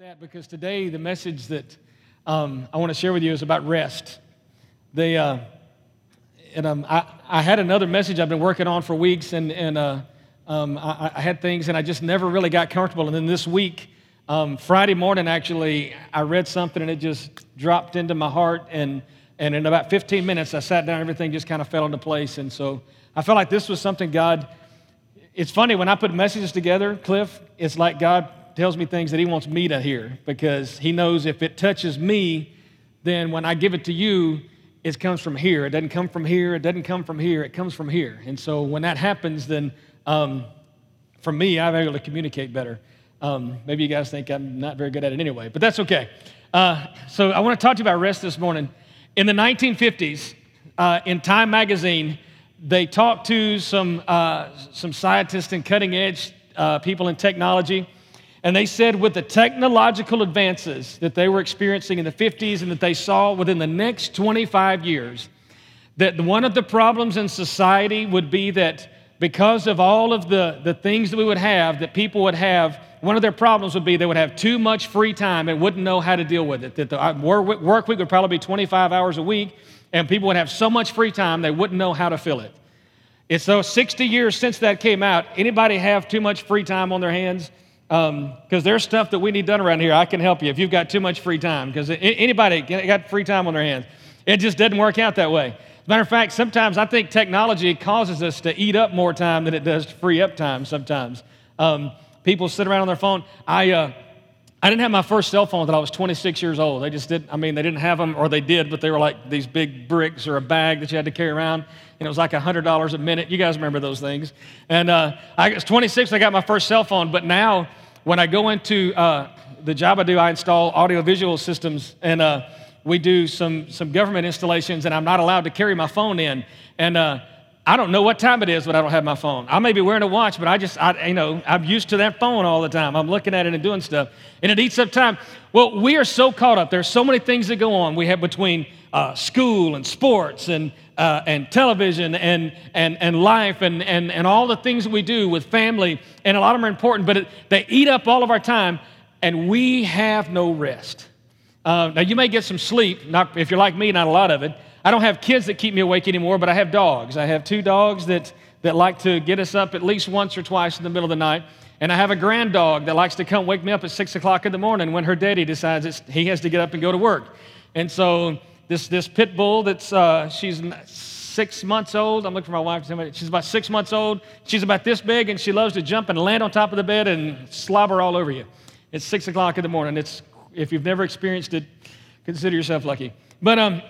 that because today the message that um, I want to share with you is about rest. They, uh, and um, I, I had another message I've been working on for weeks, and, and uh, um, I, I, had things, and I just never really got comfortable. And then this week, um, Friday morning, actually, I read something, and it just dropped into my heart. And, and in about 15 minutes, I sat down, everything just kind of fell into place. And so I felt like this was something God. It's funny when I put messages together, Cliff. It's like God tells me things that he wants me to hear because he knows if it touches me, then when I give it to you, it comes from here. It doesn't come from here. It doesn't come from here. It comes from here. And so when that happens, then um, for me, I'm able to communicate better. Um, maybe you guys think I'm not very good at it anyway, but that's okay. Uh, so I want to talk to you about rest this morning. In the 1950s, uh, in Time magazine, they talked to some, uh, some scientists and cutting edge uh, people in technology and they said, with the technological advances that they were experiencing in the 50s and that they saw within the next 25 years, that one of the problems in society would be that because of all of the, the things that we would have, that people would have, one of their problems would be they would have too much free time and wouldn't know how to deal with it. That the uh, work week would probably be 25 hours a week, and people would have so much free time they wouldn't know how to fill it. It's so 60 years since that came out. Anybody have too much free time on their hands? Because um, there's stuff that we need done around here. I can help you if you've got too much free time, because anybody got free time on their hands. It just doesn't work out that way. Matter of fact, sometimes I think technology causes us to eat up more time than it does to free up time sometimes. Um, people sit around on their phone. I, uh, I didn't have my first cell phone until I was 26 years old. They just didn't, I mean, they didn't have them, or they did, but they were like these big bricks or a bag that you had to carry around. And it was like $100 a minute. You guys remember those things. And uh, I was 26, I got my first cell phone, but now when I go into uh, the job I do, I install audiovisual systems and uh, we do some, some government installations, and I'm not allowed to carry my phone in. And uh, I don't know what time it is when I don't have my phone. I may be wearing a watch, but I just, I, you know, I'm used to that phone all the time. I'm looking at it and doing stuff, and it eats up time. Well, we are so caught up. There's so many things that go on. We have between uh, school and sports and uh, and television and, and, and life and, and, and all the things that we do with family, and a lot of them are important, but it, they eat up all of our time, and we have no rest. Uh, now, you may get some sleep, not, if you're like me, not a lot of it. I don't have kids that keep me awake anymore, but I have dogs. I have two dogs that, that like to get us up at least once or twice in the middle of the night. And I have a grand dog that likes to come wake me up at 6 o'clock in the morning when her daddy decides he has to get up and go to work. And so this, this pit bull that's, uh, she's six months old. I'm looking for my wife. She's about six months old. She's about this big, and she loves to jump and land on top of the bed and slobber all over you. It's six o'clock in the morning. It's, if you've never experienced it, consider yourself lucky. But um,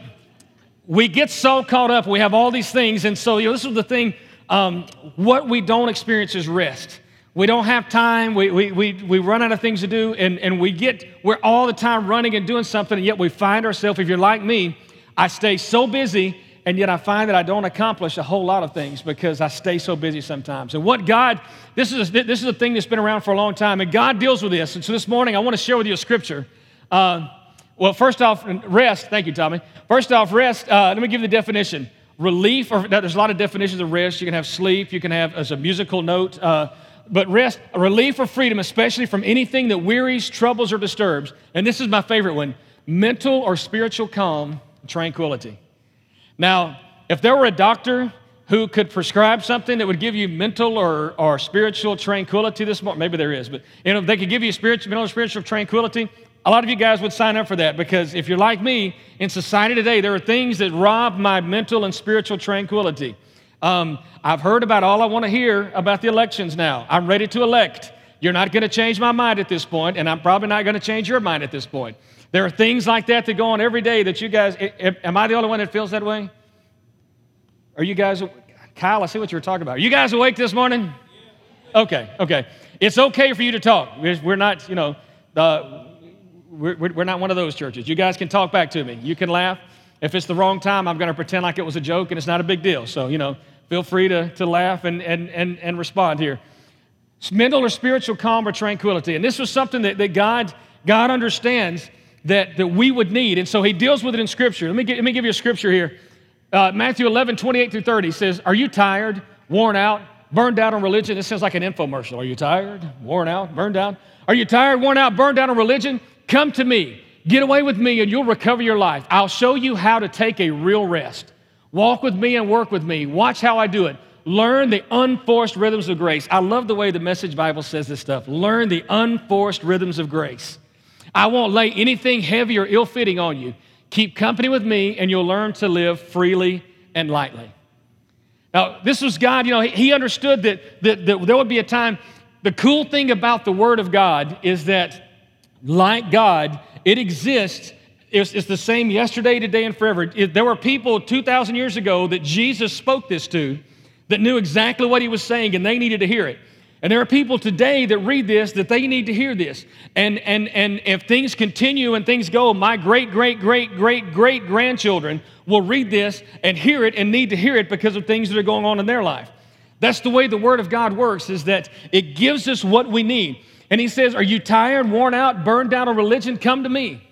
we get so caught up. We have all these things. And so you know, this is the thing. Um, what we don't experience is rest. We don't have time. We, we, we, we run out of things to do, and, and we get, we're all the time running and doing something, and yet we find ourselves, if you're like me, I stay so busy, and yet I find that I don't accomplish a whole lot of things because I stay so busy sometimes. And what God, this is, this is a thing that's been around for a long time, and God deals with this. And so this morning, I want to share with you a scripture. Uh, well, first off, rest. Thank you, Tommy. First off, rest. Uh, let me give you the definition. Relief, or there's a lot of definitions of rest. You can have sleep. You can have as a musical note. Uh, but rest, relief or freedom, especially from anything that wearies, troubles, or disturbs. And this is my favorite one mental or spiritual calm, tranquility. Now, if there were a doctor who could prescribe something that would give you mental or, or spiritual tranquility this morning, maybe there is, but you know, they could give you spiritual, mental or spiritual tranquility. A lot of you guys would sign up for that because if you're like me, in society today, there are things that rob my mental and spiritual tranquility. Um, I've heard about all I want to hear about the elections now. I'm ready to elect. You're not going to change my mind at this point, and I'm probably not going to change your mind at this point. There are things like that that go on every day that you guys, am I the only one that feels that way? Are you guys, Kyle, I see what you were talking about. Are you guys awake this morning? Okay, okay. It's okay for you to talk. We're not, you know, uh, we're, we're not one of those churches. You guys can talk back to me. You can laugh. If it's the wrong time, I'm going to pretend like it was a joke and it's not a big deal. So, you know, feel free to, to laugh and, and, and, and respond here. Mental or spiritual calm or tranquility. And this was something that, that God, God understands that, that we would need. And so he deals with it in Scripture. Let me, get, let me give you a scripture here. Uh, Matthew 11, 28 through 30 says, Are you tired, worn out, burned out on religion? This sounds like an infomercial. Are you tired, worn out, burned out? Are you tired, worn out, burned out on religion? Come to me. Get away with me and you'll recover your life. I'll show you how to take a real rest. Walk with me and work with me. Watch how I do it. Learn the unforced rhythms of grace. I love the way the Message Bible says this stuff. Learn the unforced rhythms of grace. I won't lay anything heavy or ill fitting on you. Keep company with me, and you'll learn to live freely and lightly. Now, this was God, you know, he understood that, that, that there would be a time. The cool thing about the Word of God is that, like God, it exists. It's, it's the same yesterday, today, and forever. It, there were people 2,000 years ago that Jesus spoke this to that knew exactly what he was saying, and they needed to hear it. And there are people today that read this that they need to hear this. And, and, and if things continue and things go, my great, great, great, great, great grandchildren will read this and hear it and need to hear it because of things that are going on in their life. That's the way the Word of God works, is that it gives us what we need. And He says, Are you tired, worn out, burned out on religion? Come to me.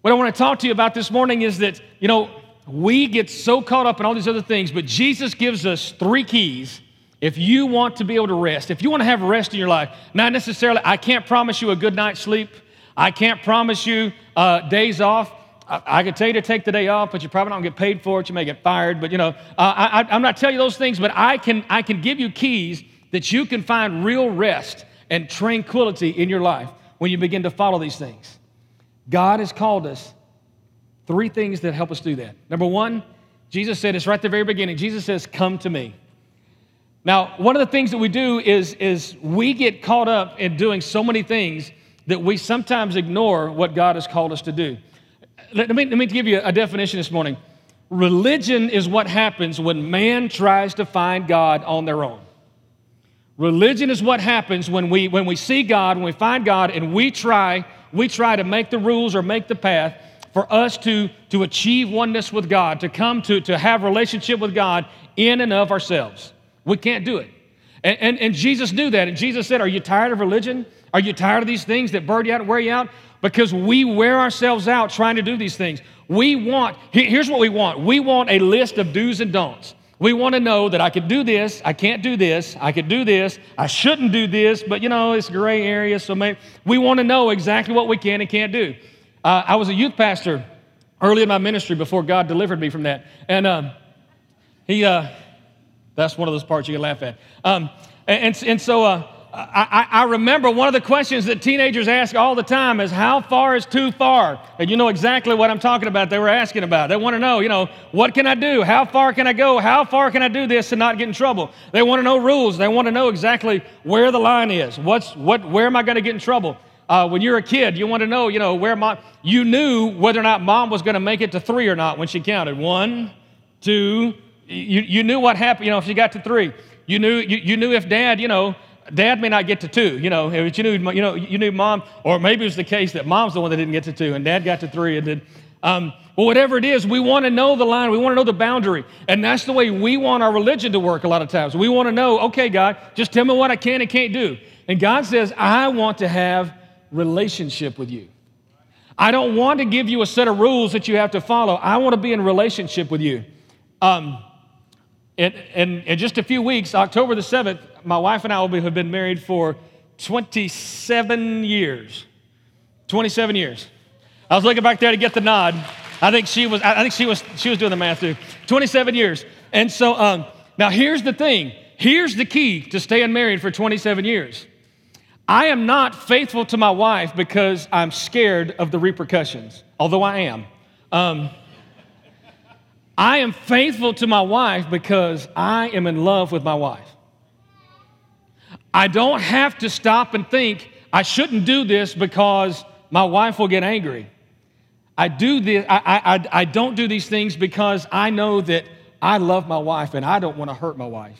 What I want to talk to you about this morning is that, you know, we get so caught up in all these other things, but Jesus gives us three keys if you want to be able to rest, if you want to have rest in your life, not necessarily, I can't promise you a good night's sleep. I can't promise you uh, days off. I, I could tell you to take the day off, but you probably don't get paid for it. You may get fired. But you know, uh, I, I'm not telling you those things, but I can, I can give you keys that you can find real rest and tranquility in your life when you begin to follow these things. God has called us three things that help us do that. Number one, Jesus said, it's right at the very beginning. Jesus says, Come to me. Now, one of the things that we do is, is we get caught up in doing so many things that we sometimes ignore what God has called us to do. Let me, let me give you a definition this morning. Religion is what happens when man tries to find God on their own. Religion is what happens when we, when we see God, when we find God, and we try, we try to make the rules or make the path for us to, to achieve oneness with God, to come to, to have relationship with God in and of ourselves. We can't do it. And, and, and Jesus knew that. And Jesus said, Are you tired of religion? Are you tired of these things that burn you out and wear you out? Because we wear ourselves out trying to do these things. We want, here's what we want we want a list of do's and don'ts. We want to know that I could do this, I can't do this, I could do this, I shouldn't do this, but you know, it's gray area, so maybe we want to know exactly what we can and can't do. Uh, I was a youth pastor early in my ministry before God delivered me from that. And uh, he, uh, that's one of those parts you can laugh at. Um, and, and, so uh, I, I, remember one of the questions that teenagers ask all the time is, How far is too far? And you know exactly what I'm talking about, they were asking about. They want to know, you know, what can I do? How far can I go? How far can I do this and not get in trouble? They want to know rules. They want to know exactly where the line is. What's, what, where am I going to get in trouble? Uh, when you're a kid, you want to know, you know, where mom, you knew whether or not mom was going to make it to three or not when she counted. One, two, you, you knew what happened, you know, if she got to three. You knew, you, you knew if dad, you know, dad may not get to two, you know, but you knew, you know, you knew mom, or maybe it was the case that mom's the one that didn't get to two and dad got to three and then, um, well, whatever it is, we want to know the line. We want to know the boundary. And that's the way we want our religion to work a lot of times. We want to know, okay, God, just tell me what I can and can't do. And God says, I want to have relationship with you. I don't want to give you a set of rules that you have to follow. I want to be in relationship with you. Um, in, in, in just a few weeks, October the 7th, my wife and I will have been married for 27 years. 27 years. I was looking back there to get the nod. I think she was, I think she was, she was doing the math too. 27 years. And so um, now here's the thing. Here's the key to staying married for 27 years. I am not faithful to my wife because I'm scared of the repercussions, although I am. Um, I am faithful to my wife because I am in love with my wife. I don't have to stop and think, I shouldn't do this because my wife will get angry. I do this, I, I, I don't do these things because I know that I love my wife and I don't want to hurt my wife.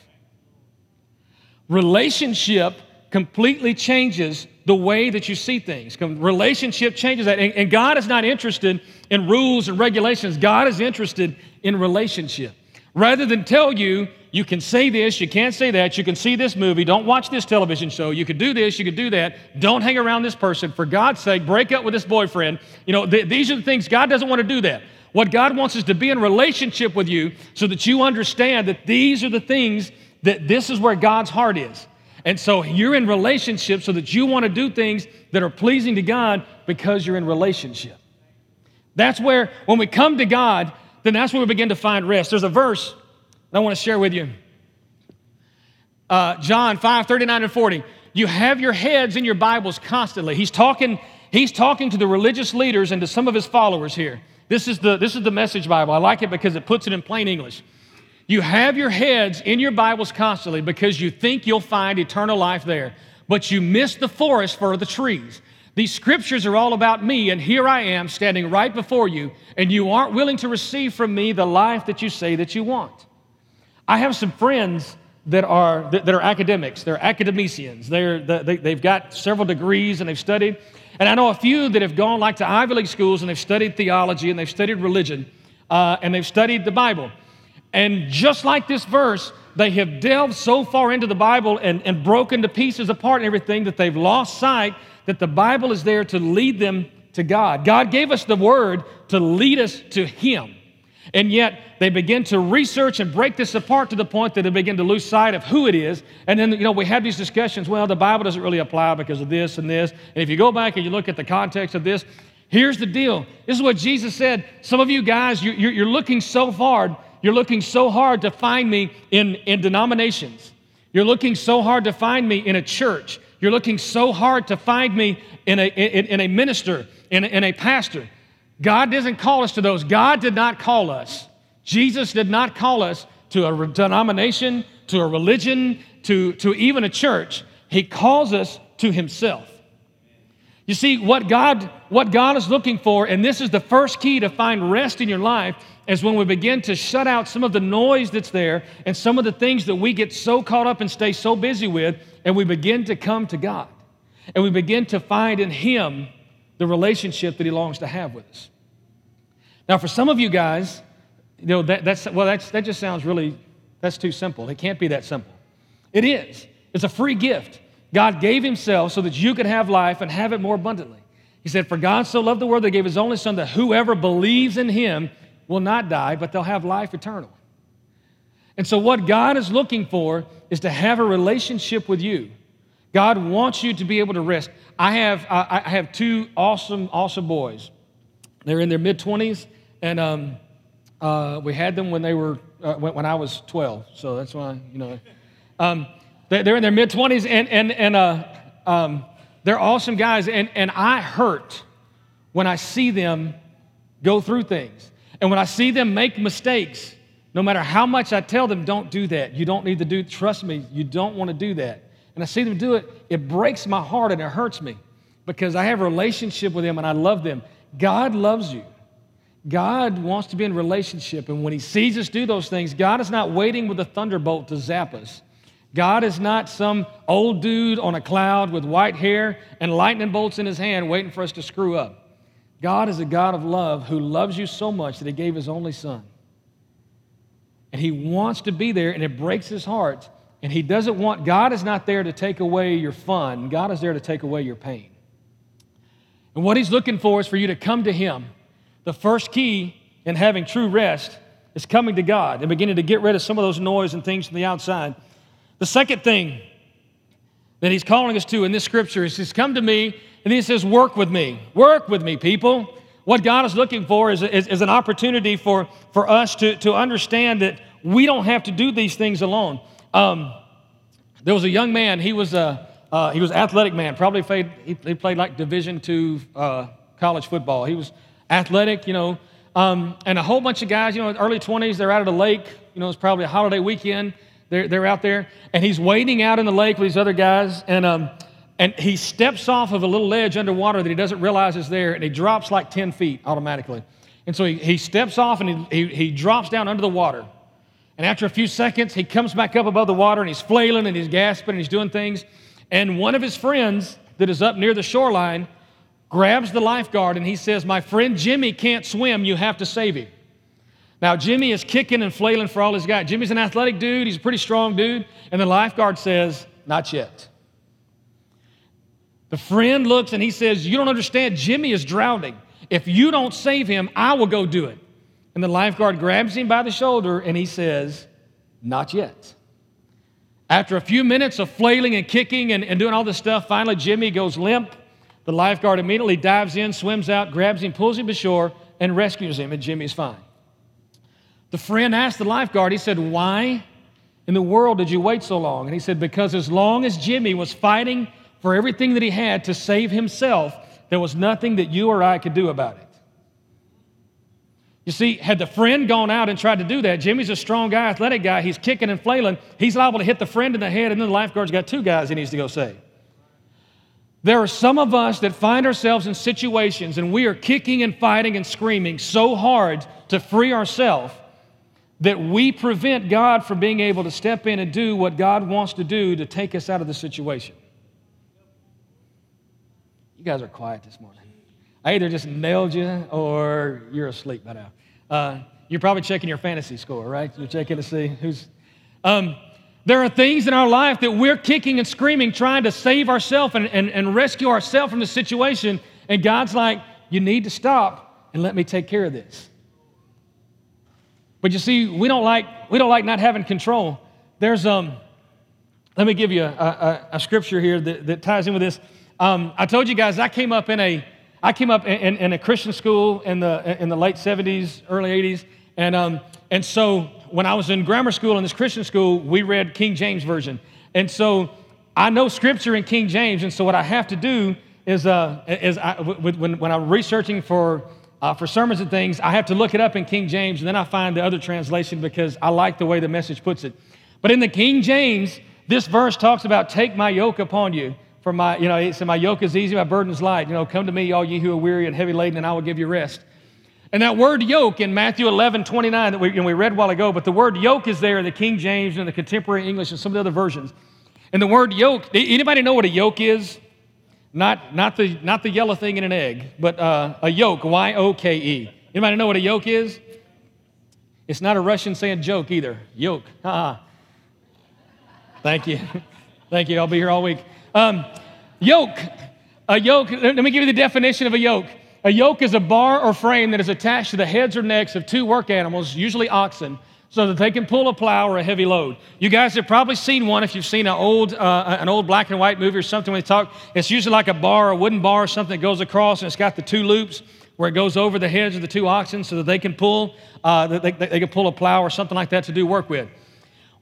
Relationship completely changes the way that you see things. Relationship changes that. And, and God is not interested in rules and regulations, God is interested in relationship. Rather than tell you, you can say this, you can't say that, you can see this movie, don't watch this television show, you could do this, you could do that, don't hang around this person. For God's sake, break up with this boyfriend. You know, th- these are the things, God doesn't want to do that. What God wants is to be in relationship with you so that you understand that these are the things that this is where God's heart is. And so you're in relationship so that you want to do things that are pleasing to God because you're in relationship. That's where, when we come to God, then that's where we begin to find rest. There's a verse that I want to share with you. Uh, John 5 39 and 40. You have your heads in your Bibles constantly. He's talking, he's talking to the religious leaders and to some of his followers here. This is, the, this is the message Bible. I like it because it puts it in plain English. You have your heads in your Bibles constantly because you think you'll find eternal life there, but you miss the forest for the trees. These scriptures are all about me, and here I am standing right before you, and you aren't willing to receive from me the life that you say that you want. I have some friends that are, that are academics, they're academicians, they're, they, they've got several degrees and they've studied. And I know a few that have gone like to Ivy League schools and they've studied theology and they've studied religion uh, and they've studied the Bible. And just like this verse, they have delved so far into the Bible and, and broken to pieces apart and everything that they've lost sight that the Bible is there to lead them to God. God gave us the Word to lead us to Him. And yet they begin to research and break this apart to the point that they begin to lose sight of who it is. And then, you know, we have these discussions well, the Bible doesn't really apply because of this and this. And if you go back and you look at the context of this, here's the deal. This is what Jesus said. Some of you guys, you're, looking so hard, you're looking so hard to find me in, in denominations. You're looking so hard to find me in a church. You're looking so hard to find me in a, in, in a minister, in a, in a pastor. God doesn't call us to those. God did not call us. Jesus did not call us to a denomination, to a religion, to, to even a church. He calls us to Himself. You see, what God, what God is looking for, and this is the first key to find rest in your life, is when we begin to shut out some of the noise that's there and some of the things that we get so caught up and stay so busy with, and we begin to come to God. And we begin to find in Him the relationship that He longs to have with us. Now, for some of you guys, you know, that, that's, well, that's, that just sounds really, that's too simple. It can't be that simple. It is. It's a free gift. God gave Himself so that you could have life and have it more abundantly. He said, For God so loved the world that He gave His only Son that whoever believes in Him will not die, but they'll have life eternal. And so, what God is looking for is to have a relationship with you. God wants you to be able to rest. I have, I have two awesome, awesome boys. They're in their mid 20s, and um, uh, we had them when they were uh, when, when, I was 12. So that's why you know. Um, they, are in their mid 20s, and and and uh, um, they're awesome guys. And and I hurt when I see them go through things, and when I see them make mistakes. No matter how much I tell them, don't do that. You don't need to do. Trust me, you don't want to do that. And I see them do it. It breaks my heart and it hurts me because I have a relationship with them and I love them. God loves you. God wants to be in relationship. And when He sees us do those things, God is not waiting with a thunderbolt to zap us. God is not some old dude on a cloud with white hair and lightning bolts in his hand waiting for us to screw up. God is a God of love who loves you so much that He gave His only Son. And He wants to be there, and it breaks His heart. And He doesn't want, God is not there to take away your fun, God is there to take away your pain. And what he's looking for is for you to come to him. The first key in having true rest is coming to God and beginning to get rid of some of those noise and things from the outside. The second thing that he's calling us to in this scripture is says, Come to me, and he says, Work with me. Work with me, people. What God is looking for is, is, is an opportunity for, for us to, to understand that we don't have to do these things alone. Um, there was a young man, he was a uh, he was athletic man. Probably played. He, he played like Division two uh, college football. He was athletic, you know, um, and a whole bunch of guys. You know, early twenties. They're out at a lake. You know, it's probably a holiday weekend. They're they're out there, and he's wading out in the lake with these other guys, and um, and he steps off of a little ledge underwater that he doesn't realize is there, and he drops like ten feet automatically. And so he, he steps off and he, he, he drops down under the water. And after a few seconds, he comes back up above the water and he's flailing and he's gasping and he's doing things. And one of his friends that is up near the shoreline grabs the lifeguard and he says, My friend Jimmy can't swim, you have to save him. Now, Jimmy is kicking and flailing for all he's got. Jimmy's an athletic dude, he's a pretty strong dude. And the lifeguard says, Not yet. The friend looks and he says, You don't understand, Jimmy is drowning. If you don't save him, I will go do it. And the lifeguard grabs him by the shoulder and he says, Not yet. After a few minutes of flailing and kicking and, and doing all this stuff, finally Jimmy goes limp. The lifeguard immediately dives in, swims out, grabs him, pulls him to shore, and rescues him, and Jimmy's fine. The friend asked the lifeguard, he said, Why in the world did you wait so long? And he said, Because as long as Jimmy was fighting for everything that he had to save himself, there was nothing that you or I could do about it. You see, had the friend gone out and tried to do that, Jimmy's a strong guy, athletic guy, he's kicking and flailing, he's liable to hit the friend in the head, and then the lifeguard's got two guys he needs to go save. There are some of us that find ourselves in situations and we are kicking and fighting and screaming so hard to free ourselves that we prevent God from being able to step in and do what God wants to do to take us out of the situation. You guys are quiet this morning. I either just nailed you or you're asleep by now. Uh, you're probably checking your fantasy score, right? You're checking to see who's. Um, there are things in our life that we're kicking and screaming, trying to save ourselves and, and, and rescue ourselves from the situation. And God's like, you need to stop and let me take care of this. But you see, we don't like, we don't like not having control. There's, um, let me give you a, a, a scripture here that, that, ties in with this. Um, I told you guys I came up in a, I came up in, in, a Christian school in the, in the late 70s, early 80s. And, um, and so when I was in grammar school in this Christian school, we read King James Version. And so I know scripture in King James. And so what I have to do is, uh, is I, when, when I'm researching for, uh, for sermons and things, I have to look it up in King James. And then I find the other translation because I like the way the message puts it. But in the King James, this verse talks about take my yoke upon you. For my, you know, it said, my yoke is easy, my burden is light. You know, come to me, all ye who are weary and heavy laden, and I will give you rest. And that word yoke in Matthew 11, 29 that we, we read a while ago, but the word yoke is there in the King James and the contemporary English and some of the other versions. And the word yoke, anybody know what a yoke is? Not, not, the, not the yellow thing in an egg, but uh, a yoke, Y O K E. Anybody know what a yoke is? It's not a Russian saying joke either. Yoke. Uh-uh. Thank you. Thank you. I'll be here all week. Um, yoke. A yoke, let me give you the definition of a yoke. A yoke is a bar or frame that is attached to the heads or necks of two work animals, usually oxen, so that they can pull a plow or a heavy load. You guys have probably seen one if you've seen an old, uh, an old black and white movie or something when they talk. It's usually like a bar, a wooden bar or something that goes across and it's got the two loops where it goes over the heads of the two oxen so that they can pull, uh, they, they can pull a plow or something like that to do work with.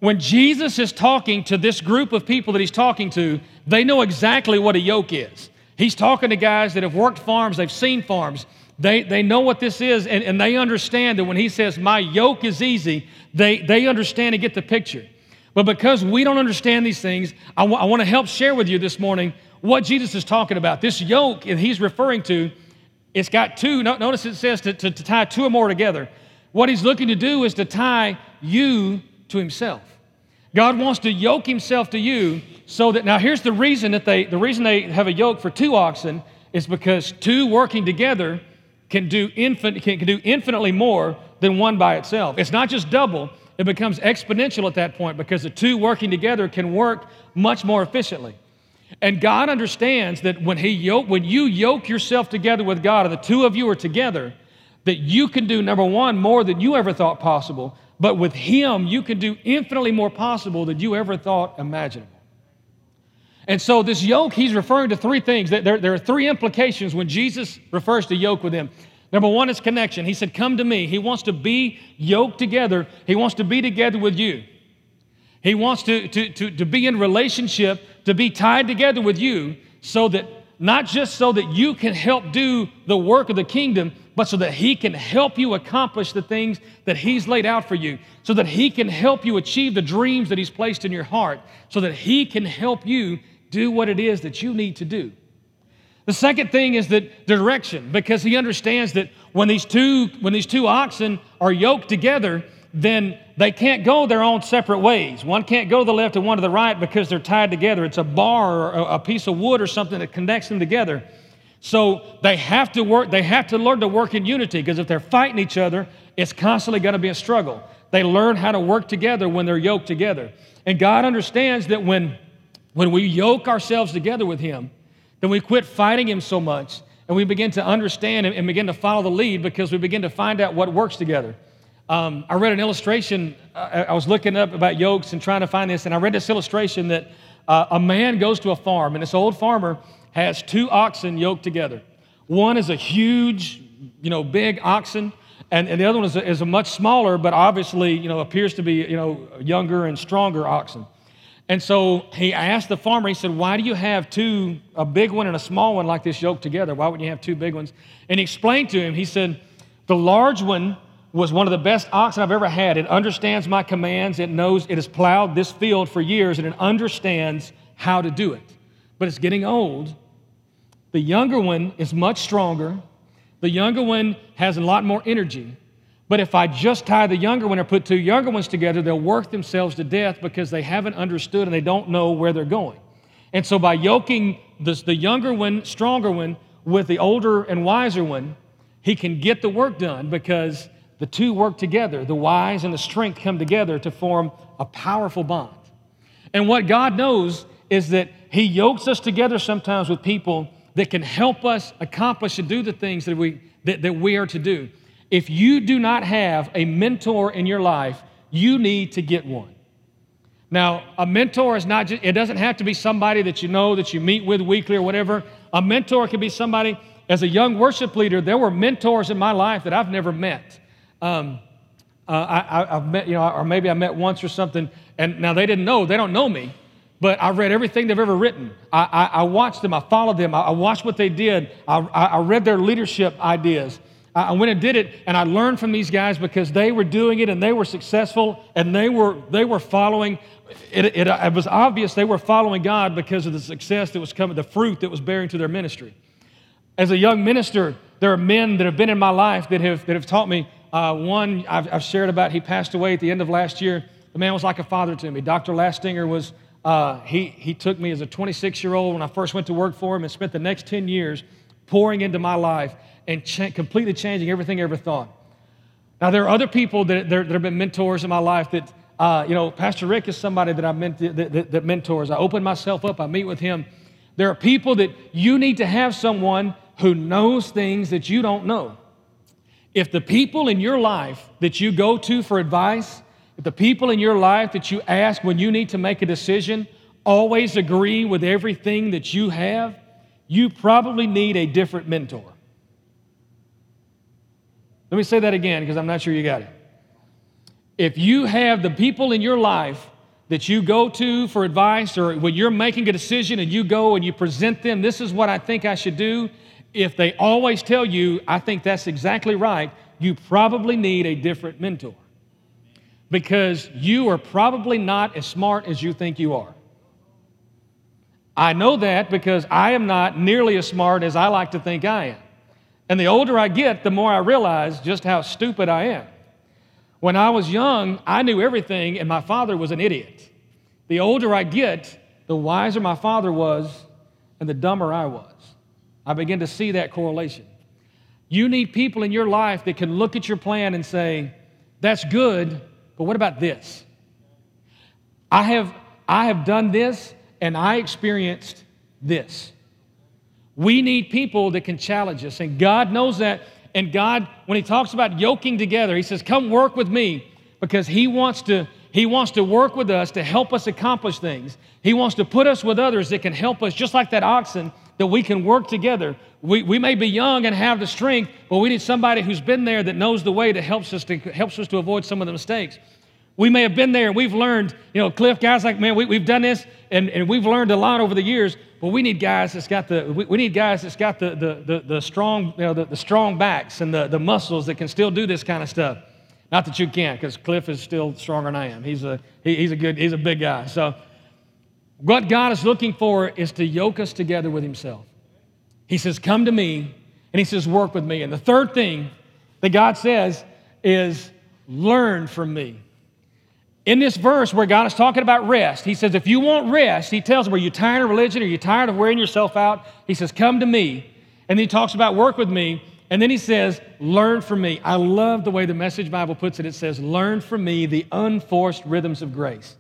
When Jesus is talking to this group of people that he's talking to, they know exactly what a yoke is. He's talking to guys that have worked farms, they've seen farms. They, they know what this is, and, and they understand that when he says, My yoke is easy, they, they understand and get the picture. But because we don't understand these things, I, w- I want to help share with you this morning what Jesus is talking about. This yoke that he's referring to, it's got two, notice it says to, to, to tie two or more together. What he's looking to do is to tie you to himself. God wants to yoke himself to you so that now here's the reason that they the reason they have a yoke for two oxen is because two working together can do infin, can, can do infinitely more than one by itself. It's not just double, it becomes exponential at that point because the two working together can work much more efficiently. And God understands that when he yoke, when you yoke yourself together with God, and the two of you are together, that you can do number one more than you ever thought possible, but with Him, you can do infinitely more possible than you ever thought imaginable. And so, this yoke, he's referring to three things. There, there are three implications when Jesus refers to yoke with him. Number one is connection. He said, Come to me. He wants to be yoked together, he wants to be together with you. He wants to, to, to, to be in relationship, to be tied together with you, so that not just so that you can help do the work of the kingdom, but so that He can help you accomplish the things that He's laid out for you, so that He can help you achieve the dreams that He's placed in your heart, so that He can help you do what it is that you need to do. The second thing is that direction, because He understands that when these two, when these two oxen are yoked together, then they can't go their own separate ways. One can't go to the left and one to the right because they're tied together. It's a bar or a piece of wood or something that connects them together. So they have to work, they have to learn to work in unity because if they're fighting each other, it's constantly going to be a struggle. They learn how to work together when they're yoked together. And God understands that when, when we yoke ourselves together with Him, then we quit fighting Him so much and we begin to understand and begin to follow the lead because we begin to find out what works together. Um, I read an illustration. I, I, was looking up about yokes and trying to find this, and I read this illustration that uh, a man goes to a farm, and this old farmer has two oxen yoked together. One is a huge, you know, big oxen, and, and the other one is a, is a much smaller, but obviously, you know, appears to be, you know, younger and stronger oxen. And so he asked the farmer, he said, Why do you have two, a big one and a small one like this yoked together? Why wouldn't you have two big ones? And he explained to him, he said, The large one was one of the best oxen I've ever had. It understands my commands, it knows it has plowed this field for years, and it understands how to do it. But it's getting old. The younger one is much stronger. The younger one has a lot more energy. But if I just tie the younger one or put two younger ones together, they'll work themselves to death because they haven't understood and they don't know where they're going. And so by yoking this, the younger one, stronger one, with the older and wiser one, he can get the work done because the two work together. The wise and the strength come together to form a powerful bond. And what God knows is that He yokes us together sometimes with people that can help us accomplish and do the things that we, that, that we are to do. If you do not have a mentor in your life, you need to get one. Now, a mentor is not just, it doesn't have to be somebody that you know, that you meet with weekly or whatever. A mentor can be somebody, as a young worship leader, there were mentors in my life that I've never met. Um, uh, I, have met, you know, or maybe I met once or something, and now they didn't know, they don't know me, but I read everything they've ever written. I, I, I watched them, I followed them, I, I watched what they did, I, read their leadership ideas. I went and did it, and I learned from these guys because they were doing it and they were successful and they were, they were following. It, it, it was obvious they were following God because of the success that was coming, the fruit that was bearing to their ministry. As a young minister, there are men that have been in my life that have, that have taught me. Uh, one I've, I've, shared about, he passed away at the end of last year. The man was like a father to me. Dr. Lastinger was, uh, he, he took me as a 26 year old when I first went to work for him and spent the next 10 years pouring into my life and cha- completely changing everything I ever thought. Now, there are other people that, that have been mentors in my life that, uh, you know, Pastor Rick is somebody that I meant that, that, that mentors. I open myself up, I meet with him. There are people that you need to have someone who knows things that you don't know. If the people in your life that you go to for advice, if the people in your life that you ask when you need to make a decision always agree with everything that you have, you probably need a different mentor. Let me say that again because I'm not sure you got it. If you have the people in your life that you go to for advice, or when you're making a decision and you go and you present them, this is what I think I should do. If they always tell you, I think that's exactly right, you probably need a different mentor because you are probably not as smart as you think you are. I know that because I am not nearly as smart as I like to think I am. And the older I get, the more I realize just how stupid I am. When I was young, I knew everything, and my father was an idiot. The older I get, the wiser my father was, and the dumber I was. I begin to see that correlation. You need people in your life that can look at your plan and say, That's good, but what about this? I have, I have done this, and I experienced this. We need people that can challenge us, and God knows that. And God, when He talks about yoking together, He says, Come work with me because He wants to. He wants to work with us to help us accomplish things. He wants to put us with others that can help us, just like that oxen, that we can work together. We, we may be young and have the strength, but we need somebody who's been there that knows the way that helps us to, helps us to avoid some of the mistakes. We may have been there and we've learned, you know, Cliff, guys like, man, we, we've done this and, and we've learned a lot over the years, but we need guys that's got the, we, we need guys that's got the, the, the, the strong, you know, the, the strong backs and the, the muscles that can still do this kind of stuff. Not that you can't, because Cliff is still stronger than I am. He's a, he, he's a good, he's a big guy. So what God is looking for is to yoke us together with himself. He says, come to me, and he says, work with me. And the third thing that God says is, learn from me in this verse where God is talking about rest, he says, if you want rest, he tells them, are you tired of religion? Are you tired of wearing yourself out? He says, come to me. And then he talks about work with me. And then he says, learn from me. I love the way the Message Bible puts it. It says, learn from me the unforced rhythms of grace.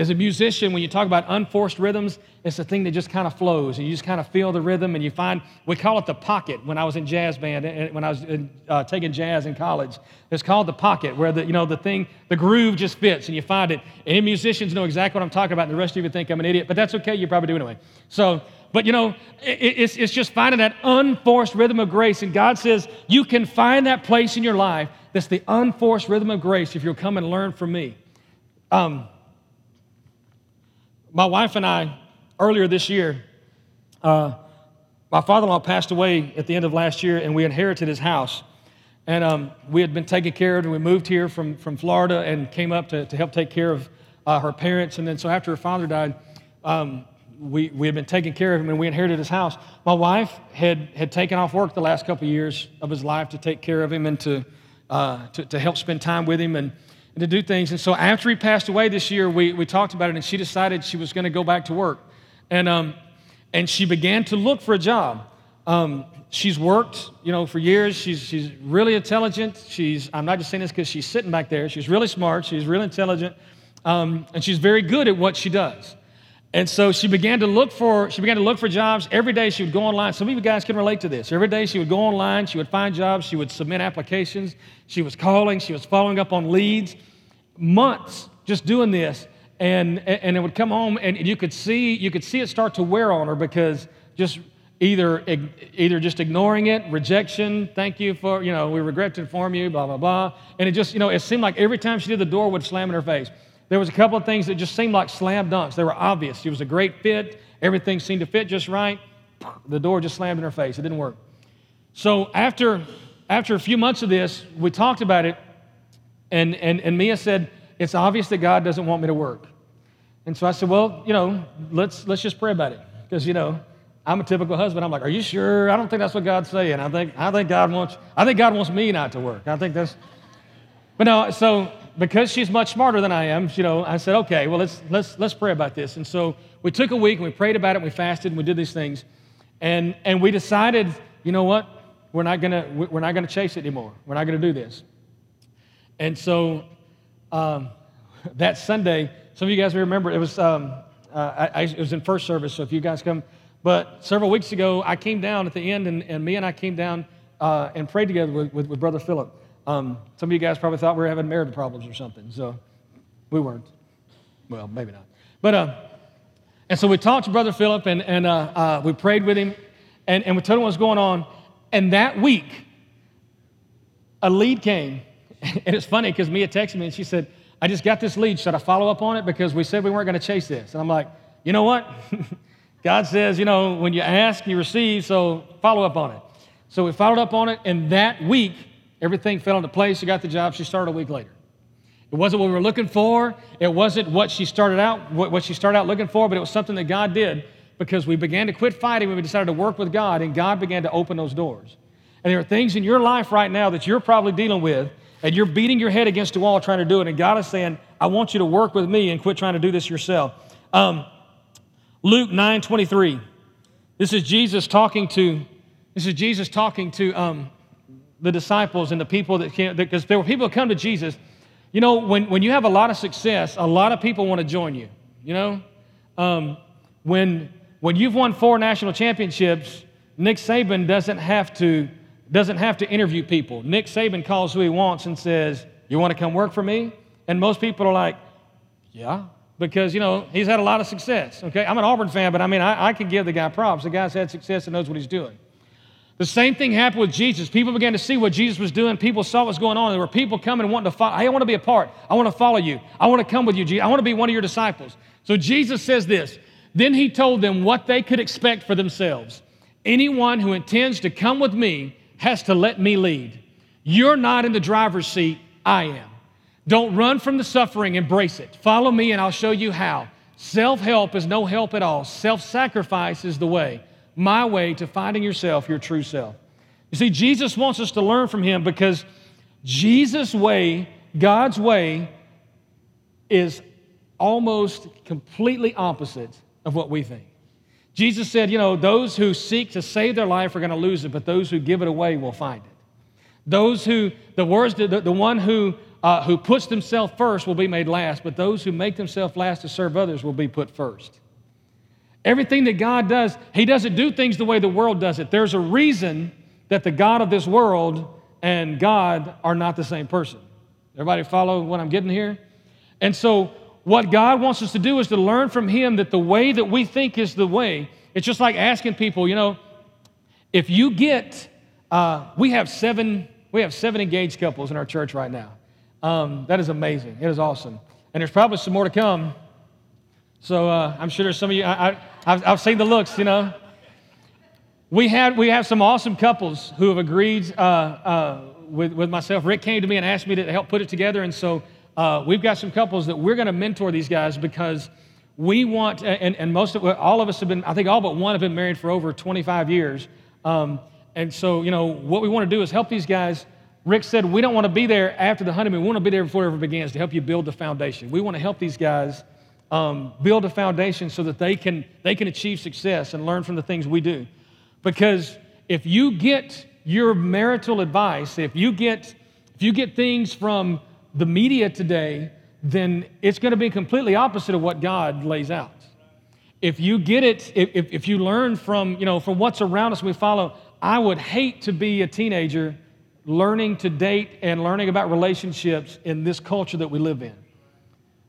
As a musician, when you talk about unforced rhythms, it's a thing that just kind of flows and you just kind of feel the rhythm and you find, we call it the pocket when I was in jazz band, when I was in, uh, taking jazz in college. It's called the pocket where the, you know, the thing, the groove just fits and you find it. Any musicians know exactly what I'm talking about and the rest of you think I'm an idiot, but that's okay, you probably do anyway. So, but you know, it's, it's just finding that unforced rhythm of grace. And God says, you can find that place in your life that's the unforced rhythm of grace if you'll come and learn from me. Um, my wife and I, earlier this year, uh, my father in law passed away at the end of last year, and we inherited his house. And um, we had been taken care of, and we moved here from, from Florida and came up to, to help take care of uh, her parents. And then, so after her father died, um, we, we had been taking care of him and we inherited his house. My wife had, had taken off work the last couple of years of his life to take care of him and to, uh, to, to help spend time with him. And to do things. And so after he passed away this year, we, we talked about it, and she decided she was going to go back to work. And, um, and she began to look for a job. Um, she's worked, you know, for years. She's, she's really intelligent. She's, I'm not just saying this because she's sitting back there. She's really smart. She's really intelligent. Um, and she's very good at what she does. And so she began to look for she began to look for jobs. Every day she would go online. Some of you guys can relate to this. Every day she would go online, she would find jobs, she would submit applications, she was calling, she was following up on leads. Months just doing this. And and it would come home and you could see you could see it start to wear on her because just either either just ignoring it, rejection, thank you for, you know, we regret to inform you, blah, blah, blah. And it just, you know, it seemed like every time she did the door would slam in her face. There was a couple of things that just seemed like slam dunks. They were obvious. She was a great fit. Everything seemed to fit just right. The door just slammed in her face. It didn't work. So after, after a few months of this, we talked about it, and, and, and Mia said, It's obvious that God doesn't want me to work. And so I said, Well, you know, let's, let's just pray about it. Because, you know, I'm a typical husband. I'm like, Are you sure? I don't think that's what God's saying. I think, I think God wants, I think God wants me not to work. I think that's, but no, so because she's much smarter than I am, you know, I said, okay, well, let's, let's, let's pray about this. And so we took a week and we prayed about it and we fasted and we did these things. And, and we decided, you know what? We're not going to we're not gonna chase it anymore. We're not going to do this. And so um, that Sunday, some of you guys may remember, it was, um, uh, I, it was in first service, so if you guys come. But several weeks ago, I came down at the end, and, and Mia and I came down uh, and prayed together with, with, with Brother Philip. Um, some of you guys probably thought we were having marital problems or something, so we weren't. Well, maybe not. But, uh, and so we talked to Brother Philip and, and uh, uh, we prayed with him and, and we told him what's going on. And that week, a lead came. And it's funny because Mia texted me and she said, I just got this lead. Should I follow up on it? Because we said we weren't going to chase this. And I'm like, you know what? God says, you know, when you ask, you receive, so follow up on it. So we followed up on it, and that week, Everything fell into place. She got the job. She started a week later. It wasn't what we were looking for. It wasn't what she started out what she started out looking for, but it was something that God did because we began to quit fighting when we decided to work with God, and God began to open those doors. And there are things in your life right now that you're probably dealing with, and you're beating your head against the wall trying to do it. And God is saying, I want you to work with me and quit trying to do this yourself. Um, Luke 9 23. This is Jesus talking to, this is Jesus talking to um, the disciples and the people that came, because there were people that come to Jesus. You know, when, when you have a lot of success, a lot of people want to join you. You know, um, when, when you've won four national championships, Nick Saban doesn't have to doesn't have to interview people. Nick Saban calls who he wants and says, "You want to come work for me?" And most people are like, "Yeah," because you know he's had a lot of success. Okay, I'm an Auburn fan, but I mean I, I can give the guy props. The guy's had success and knows what he's doing. The same thing happened with Jesus. People began to see what Jesus was doing. People saw what's going on. There were people coming and wanting to follow. Hey, I want to be a part. I want to follow you. I want to come with you, Jesus. I want to be one of your disciples. So Jesus says this. Then he told them what they could expect for themselves. Anyone who intends to come with me has to let me lead. You're not in the driver's seat, I am. Don't run from the suffering, embrace it. Follow me, and I'll show you how. Self help is no help at all, self sacrifice is the way my way to finding yourself, your true self. You see, Jesus wants us to learn from him because Jesus' way, God's way, is almost completely opposite of what we think. Jesus said, you know, those who seek to save their life are going to lose it, but those who give it away will find it. Those who, the words, the, the one who uh, who puts themselves first will be made last, but those who make themselves last to serve others will be put first. Everything that God does, He doesn't do things the way the world does it. There's a reason that the God of this world and God are not the same person. Everybody follow what I'm getting here? And so, what God wants us to do is to learn from Him that the way that we think is the way. It's just like asking people, you know, if you get, uh, we have seven, we have seven engaged couples in our church right now. Um, that is amazing. It is awesome, and there's probably some more to come. So uh, I'm sure there's some of you. I, have I've seen the looks, you know. We had we have some awesome couples who have agreed uh, uh, with with myself. Rick came to me and asked me to help put it together, and so uh, we've got some couples that we're going to mentor these guys because we want, and, and most of, all of us have been, I think all but one have been married for over 25 years. Um, and so, you know, what we want to do is help these guys. Rick said, we don't want to be there after the honeymoon. We want to be there before it ever begins to help you build the foundation. We want to help these guys um, build a foundation so that they can, they can achieve success and learn from the things we do. Because if you get your marital advice, if you get, if you get things from the media today, then it's going to be completely opposite of what God lays out. If you get it, if, if you learn from, you know, from what's around us we follow, I would hate to be a teenager learning to date and learning about relationships in this culture that we live in.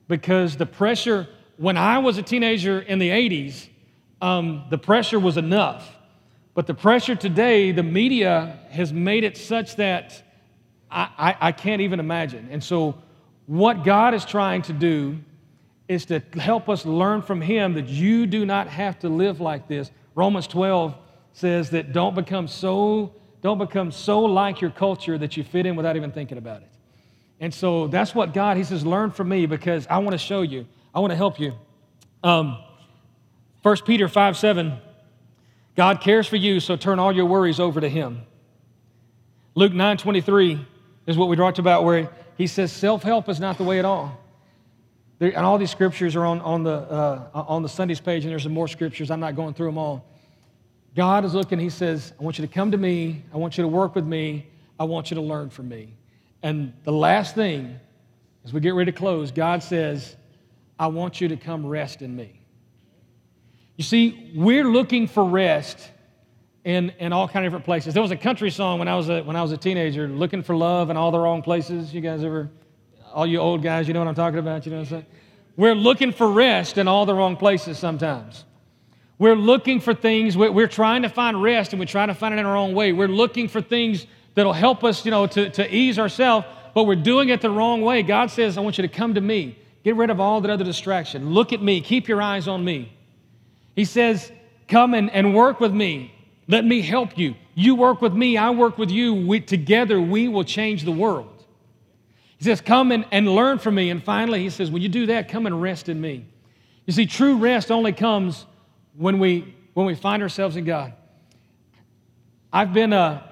Because the pressure, when I was a teenager in the 80s, um, the pressure was enough. But the pressure today, the media has made it such that I, I, I can't even imagine. And so, what God is trying to do is to help us learn from Him that you do not have to live like this. Romans 12 says that don't become so don't become so like your culture that you fit in without even thinking about it. And so that's what God, He says, learn from me because I want to show you, I want to help you. Um, 1 Peter 5 7, God cares for you, so turn all your worries over to Him. Luke 9 23, is what we talked about, where he says self help is not the way at all. There, and all these scriptures are on, on, the, uh, on the Sundays page, and there's some more scriptures. I'm not going through them all. God is looking, He says, I want you to come to me. I want you to work with me. I want you to learn from me. And the last thing, as we get ready to close, God says, I want you to come rest in me. You see, we're looking for rest in, in all kind of different places. There was a country song when I was a, when I was a teenager, looking for love in all the wrong places. You guys ever, all you old guys, you know what I'm talking about? You know what I'm saying? We're looking for rest in all the wrong places sometimes. We're looking for things, we're trying to find rest and we're trying to find it in our own way. We're looking for things that'll help us, you know, to, to ease ourselves, but we're doing it the wrong way. God says, I want you to come to me. Get rid of all that other distraction. Look at me. Keep your eyes on me. He says, Come and, and work with me. Let me help you. You work with me, I work with you. We, together, we will change the world. He says, Come and, and learn from me. And finally, he says, When you do that, come and rest in me. You see, true rest only comes when we, when we find ourselves in God. I've been, uh,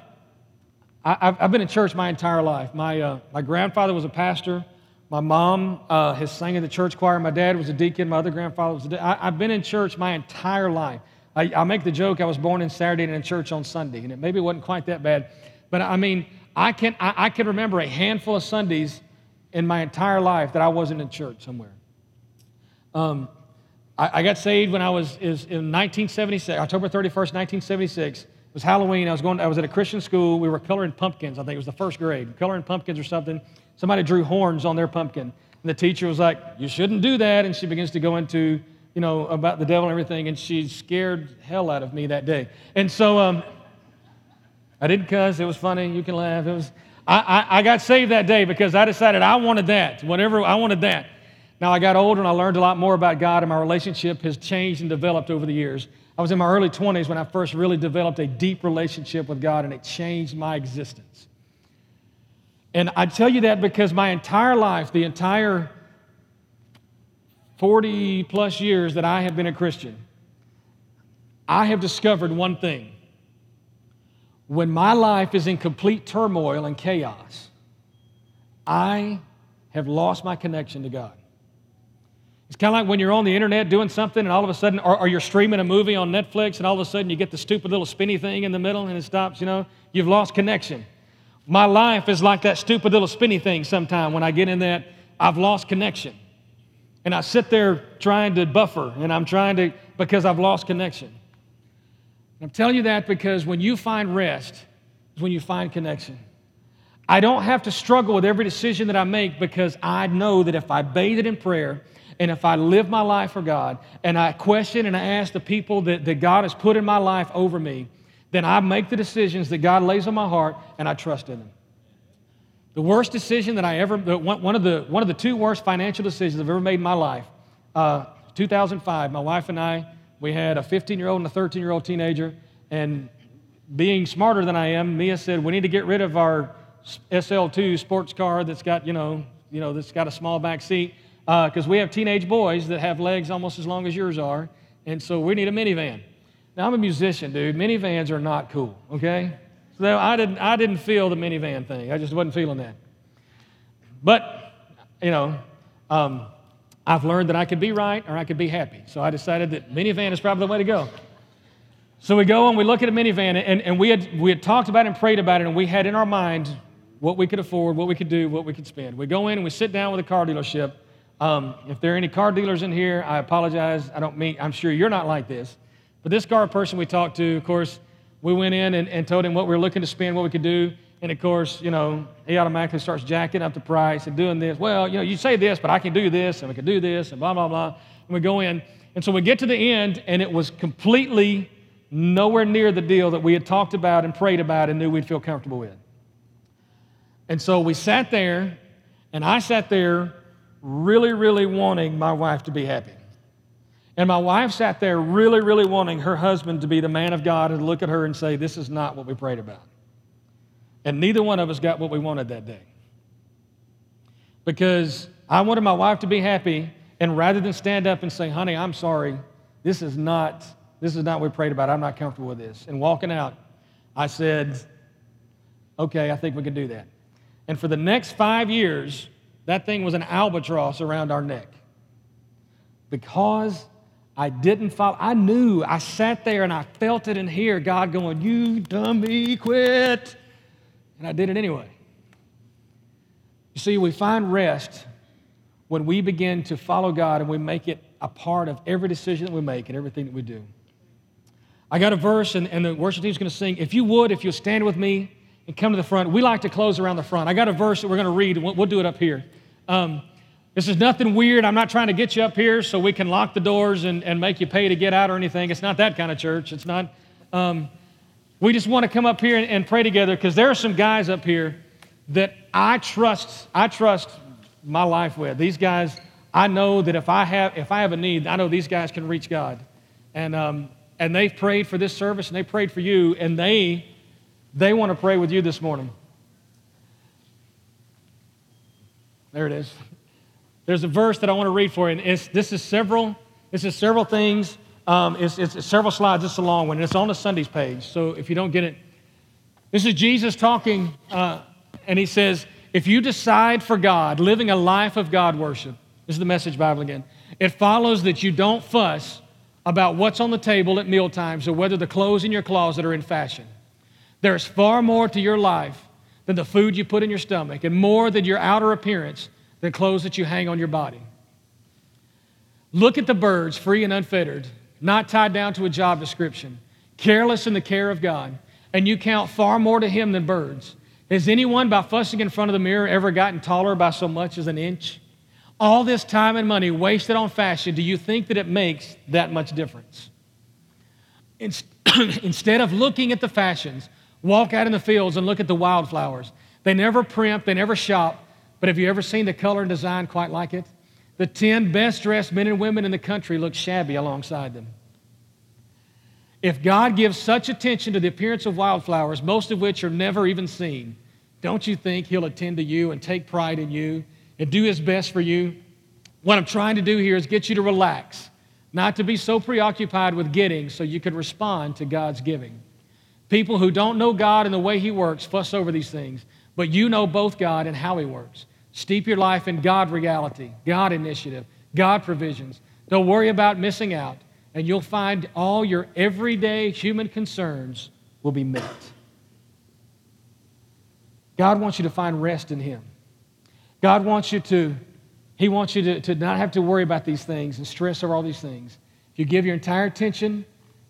I, have I've been in church my entire life. My, uh, my grandfather was a pastor. My mom uh, has sang in the church choir. My dad was a deacon. My other grandfather was a deacon. I've been in church my entire life. I, I make the joke I was born in Saturday and in church on Sunday, and it maybe wasn't quite that bad. But I mean, I can, I, I can remember a handful of Sundays in my entire life that I wasn't in church somewhere. Um, I, I, got saved when I was is in 1976, October 31st, 1976. It was Halloween. I was going. I was at a Christian school. We were coloring pumpkins. I think it was the first grade, coloring pumpkins or something. Somebody drew horns on their pumpkin, and the teacher was like, "You shouldn't do that." And she begins to go into you know, about the devil and everything, and she scared hell out of me that day. And so um, I didn't cuss. It was funny. You can laugh. It was. I, I, I got saved that day because I decided I wanted that. Whatever I wanted that. Now I got older and I learned a lot more about God, and my relationship has changed and developed over the years. I was in my early 20s when I first really developed a deep relationship with God, and it changed my existence. And I tell you that because my entire life, the entire 40 plus years that I have been a Christian, I have discovered one thing. When my life is in complete turmoil and chaos, I have lost my connection to God. It's kind of like when you're on the internet doing something and all of a sudden, or, or, you're streaming a movie on Netflix and all of a sudden you get the stupid little spinny thing in the middle and it stops, you know, you've lost connection. My life is like that stupid little spinny thing sometime when I get in that I've lost connection. And I sit there trying to buffer and I'm trying to, because I've lost connection. I'm telling you that because when you find rest, is when you find connection. I don't have to struggle with every decision that I make because I know that if I bathe it in prayer and if I live my life for God and I question and I ask the people that, that God has put in my life over me, then I make the decisions that God lays on my heart and I trust in them. The worst decision that I ever, one of the, one of the two worst financial decisions I've ever made in my life, uh, 2005, my wife and I, we had a 15 year old and a 13 year old teenager. And being smarter than I am, Mia said, We need to get rid of our SL2 sports car that's got, you know, you know that's got a small back seat because uh, we have teenage boys that have legs almost as long as yours are. And so we need a minivan. Now, I'm a musician, dude. Minivans are not cool, okay? So I didn't, I didn't feel the minivan thing. I just wasn't feeling that. But, you know, um, I've learned that I could be right or I could be happy. So I decided that minivan is probably the way to go. So we go and we look at a minivan, and, and we, had, we had talked about it and prayed about it, and we had in our mind what we could afford, what we could do, what we could spend. We go in and we sit down with a car dealership. Um, if there are any car dealers in here, I apologize. I don't mean, I'm sure you're not like this. But this car person we talked to, of course, we went in and, and told him what we were looking to spend, what we could do. And of course, you know, he automatically starts jacking up the price and doing this. Well, you know, you say this, but I can do this and we can do this and blah, blah, blah. And we go in. And so we get to the end and it was completely nowhere near the deal that we had talked about and prayed about and knew we'd feel comfortable with. And so we sat there and I sat there really, really wanting my wife to be happy. And my wife sat there really, really wanting her husband to be the man of God and look at her and say, This is not what we prayed about. And neither one of us got what we wanted that day. Because I wanted my wife to be happy, and rather than stand up and say, honey, I'm sorry, this is not, this is not what we prayed about. I'm not comfortable with this. And walking out, I said, okay, I think we can do that. And for the next five years, that thing was an albatross around our neck. Because I didn't follow, I knew, I sat there and I felt it in here, God going, You dummy, quit. And I did it anyway. You see, we find rest when we begin to follow God and we make it a part of every decision that we make and everything that we do. I got a verse, and, and the worship team is going to sing. If you would, if you'll stand with me and come to the front, we like to close around the front. I got a verse that we're going to read, and we'll, we'll do it up here. Um, this is nothing weird. I'm not trying to get you up here so we can lock the doors and, and make you pay to get out or anything. It's not that kind of church. It's not. Um, we just want to come up here and, and pray together because there are some guys up here that I trust, I trust my life with. These guys, I know that if I have, if I have a need, I know these guys can reach God. And, um, and they've prayed for this service and they prayed for you and they, they want to pray with you this morning. There it is. There's a verse that I want to read for you. And this is several, this is several things um, it's, it's, several slides. It's a long one. It's on the Sundays page. So if you don't get it, this is Jesus talking, uh, and he says, if you decide for God, living a life of God worship, this is the message Bible again, it follows that you don't fuss about what's on the table at meal times or whether the clothes in your closet are in fashion. There's far more to your life than the food you put in your stomach, and more than your outer appearance than clothes that you hang on your body. Look at the birds, free and unfettered not tied down to a job description, careless in the care of God, and you count far more to Him than birds. Has anyone, by fussing in front of the mirror, ever gotten taller by so much as an inch? All this time and money wasted on fashion, do you think that it makes that much difference? Instead of looking at the fashions, walk out in the fields and look at the wildflowers. They never primp, they never shop, but have you ever seen the color and design quite like it? The 10 best dressed men and women in the country look shabby alongside them. If God gives such attention to the appearance of wildflowers, most of which are never even seen, don't you think He'll attend to you and take pride in you and do His best for you? What I'm trying to do here is get you to relax, not to be so preoccupied with getting so you can respond to God's giving. People who don't know God and the way He works fuss over these things, but you know both God and how He works. Steep your life in God reality, God initiative, God provisions. Don't worry about missing out, and you'll find all your everyday human concerns will be met. God wants you to find rest in Him. God wants you to, He wants you to, to not have to worry about these things and stress over all these things. If you give your entire attention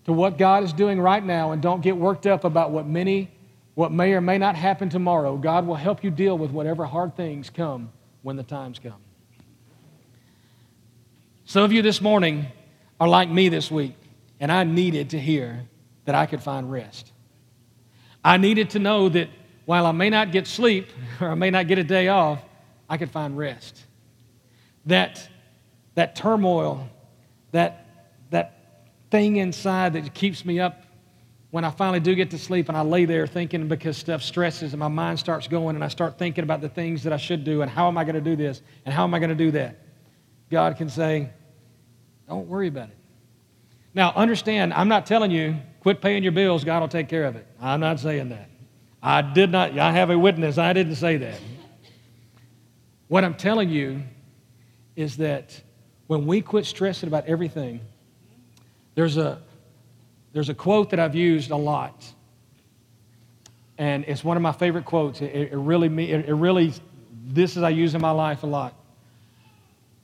to what God is doing right now and don't get worked up about what many, what may or may not happen tomorrow, God will help you deal with whatever hard things come when the times come. Some of you this morning are like me this week, and I needed to hear that I could find rest. I needed to know that while I may not get sleep or I may not get a day off, I could find rest. That, that turmoil, that, that thing inside that keeps me up when I finally do get to sleep and I lay there thinking because stuff stresses and my mind starts going and I start thinking about the things that I should do and how am I going to do this and how am I going to do that. God can say, don't worry about it. Now, understand, I'm not telling you, quit paying your bills, God will take care of it. I'm not saying that. I did not, I have a witness, I didn't say that. What I'm telling you is that when we quit stressing about everything, there's a, there's a quote that I've used a lot. And it's one of my favorite quotes. It, it really, it, it really, this is I use in my life a lot.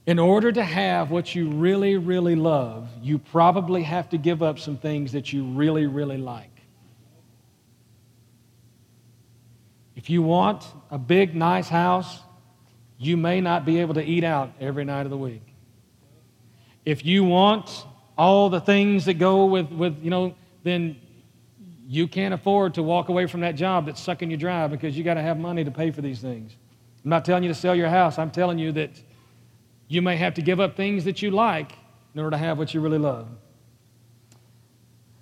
In order to have what you really, really love, you probably have to give up some things that you really, really like. If you want a big, nice house, you may not be able to eat out every night of the week. If you want all the things that go with, with you know, then you can't afford to walk away from that job that's sucking you dry because you got to have money to pay for these things. I'm not telling you to sell your house. I'm telling you that you may have to give up things that you like in order to have what you really love.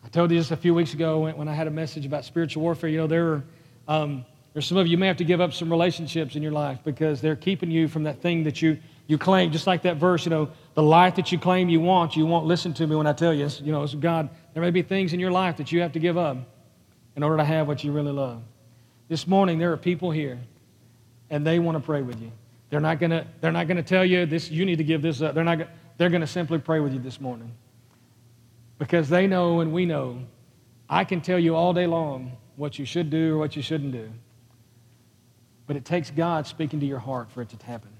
I told you just a few weeks ago when, I had a message about spiritual warfare. You know, there are, um, there's some of you, you may have to give up some relationships in your life because they're keeping you from that thing that you, you claim. Just like that verse, you know, the life that you claim you want, you won't listen to me when I tell you. You know, God, there may be things in your life that you have to give up in order to have what you really love. This morning, there are people here, and they want to pray with you. They're not to they're not to tell you this you need to give this up. They're not they're to simply pray with you this morning. Because they know and we know I can tell you all day long what you should do or what you shouldn't do. But it takes God speaking to your heart for it to happen.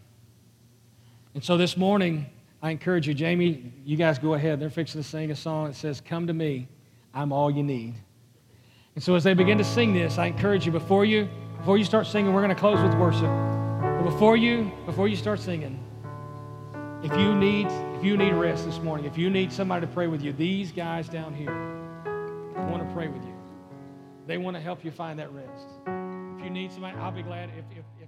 And so this morning, I encourage you, Jamie, you guys go ahead. They're fixing to sing a song that says, Come to me, I'm all you need. And so as they begin to sing this, I encourage you, before you, before you start singing, we're going to close with worship. But before you, before you start singing, if you need, if you need rest this morning, if you need somebody to pray with you, these guys down here want to pray with you. They want to help you find that rest. If you need somebody, I'll be glad if, if.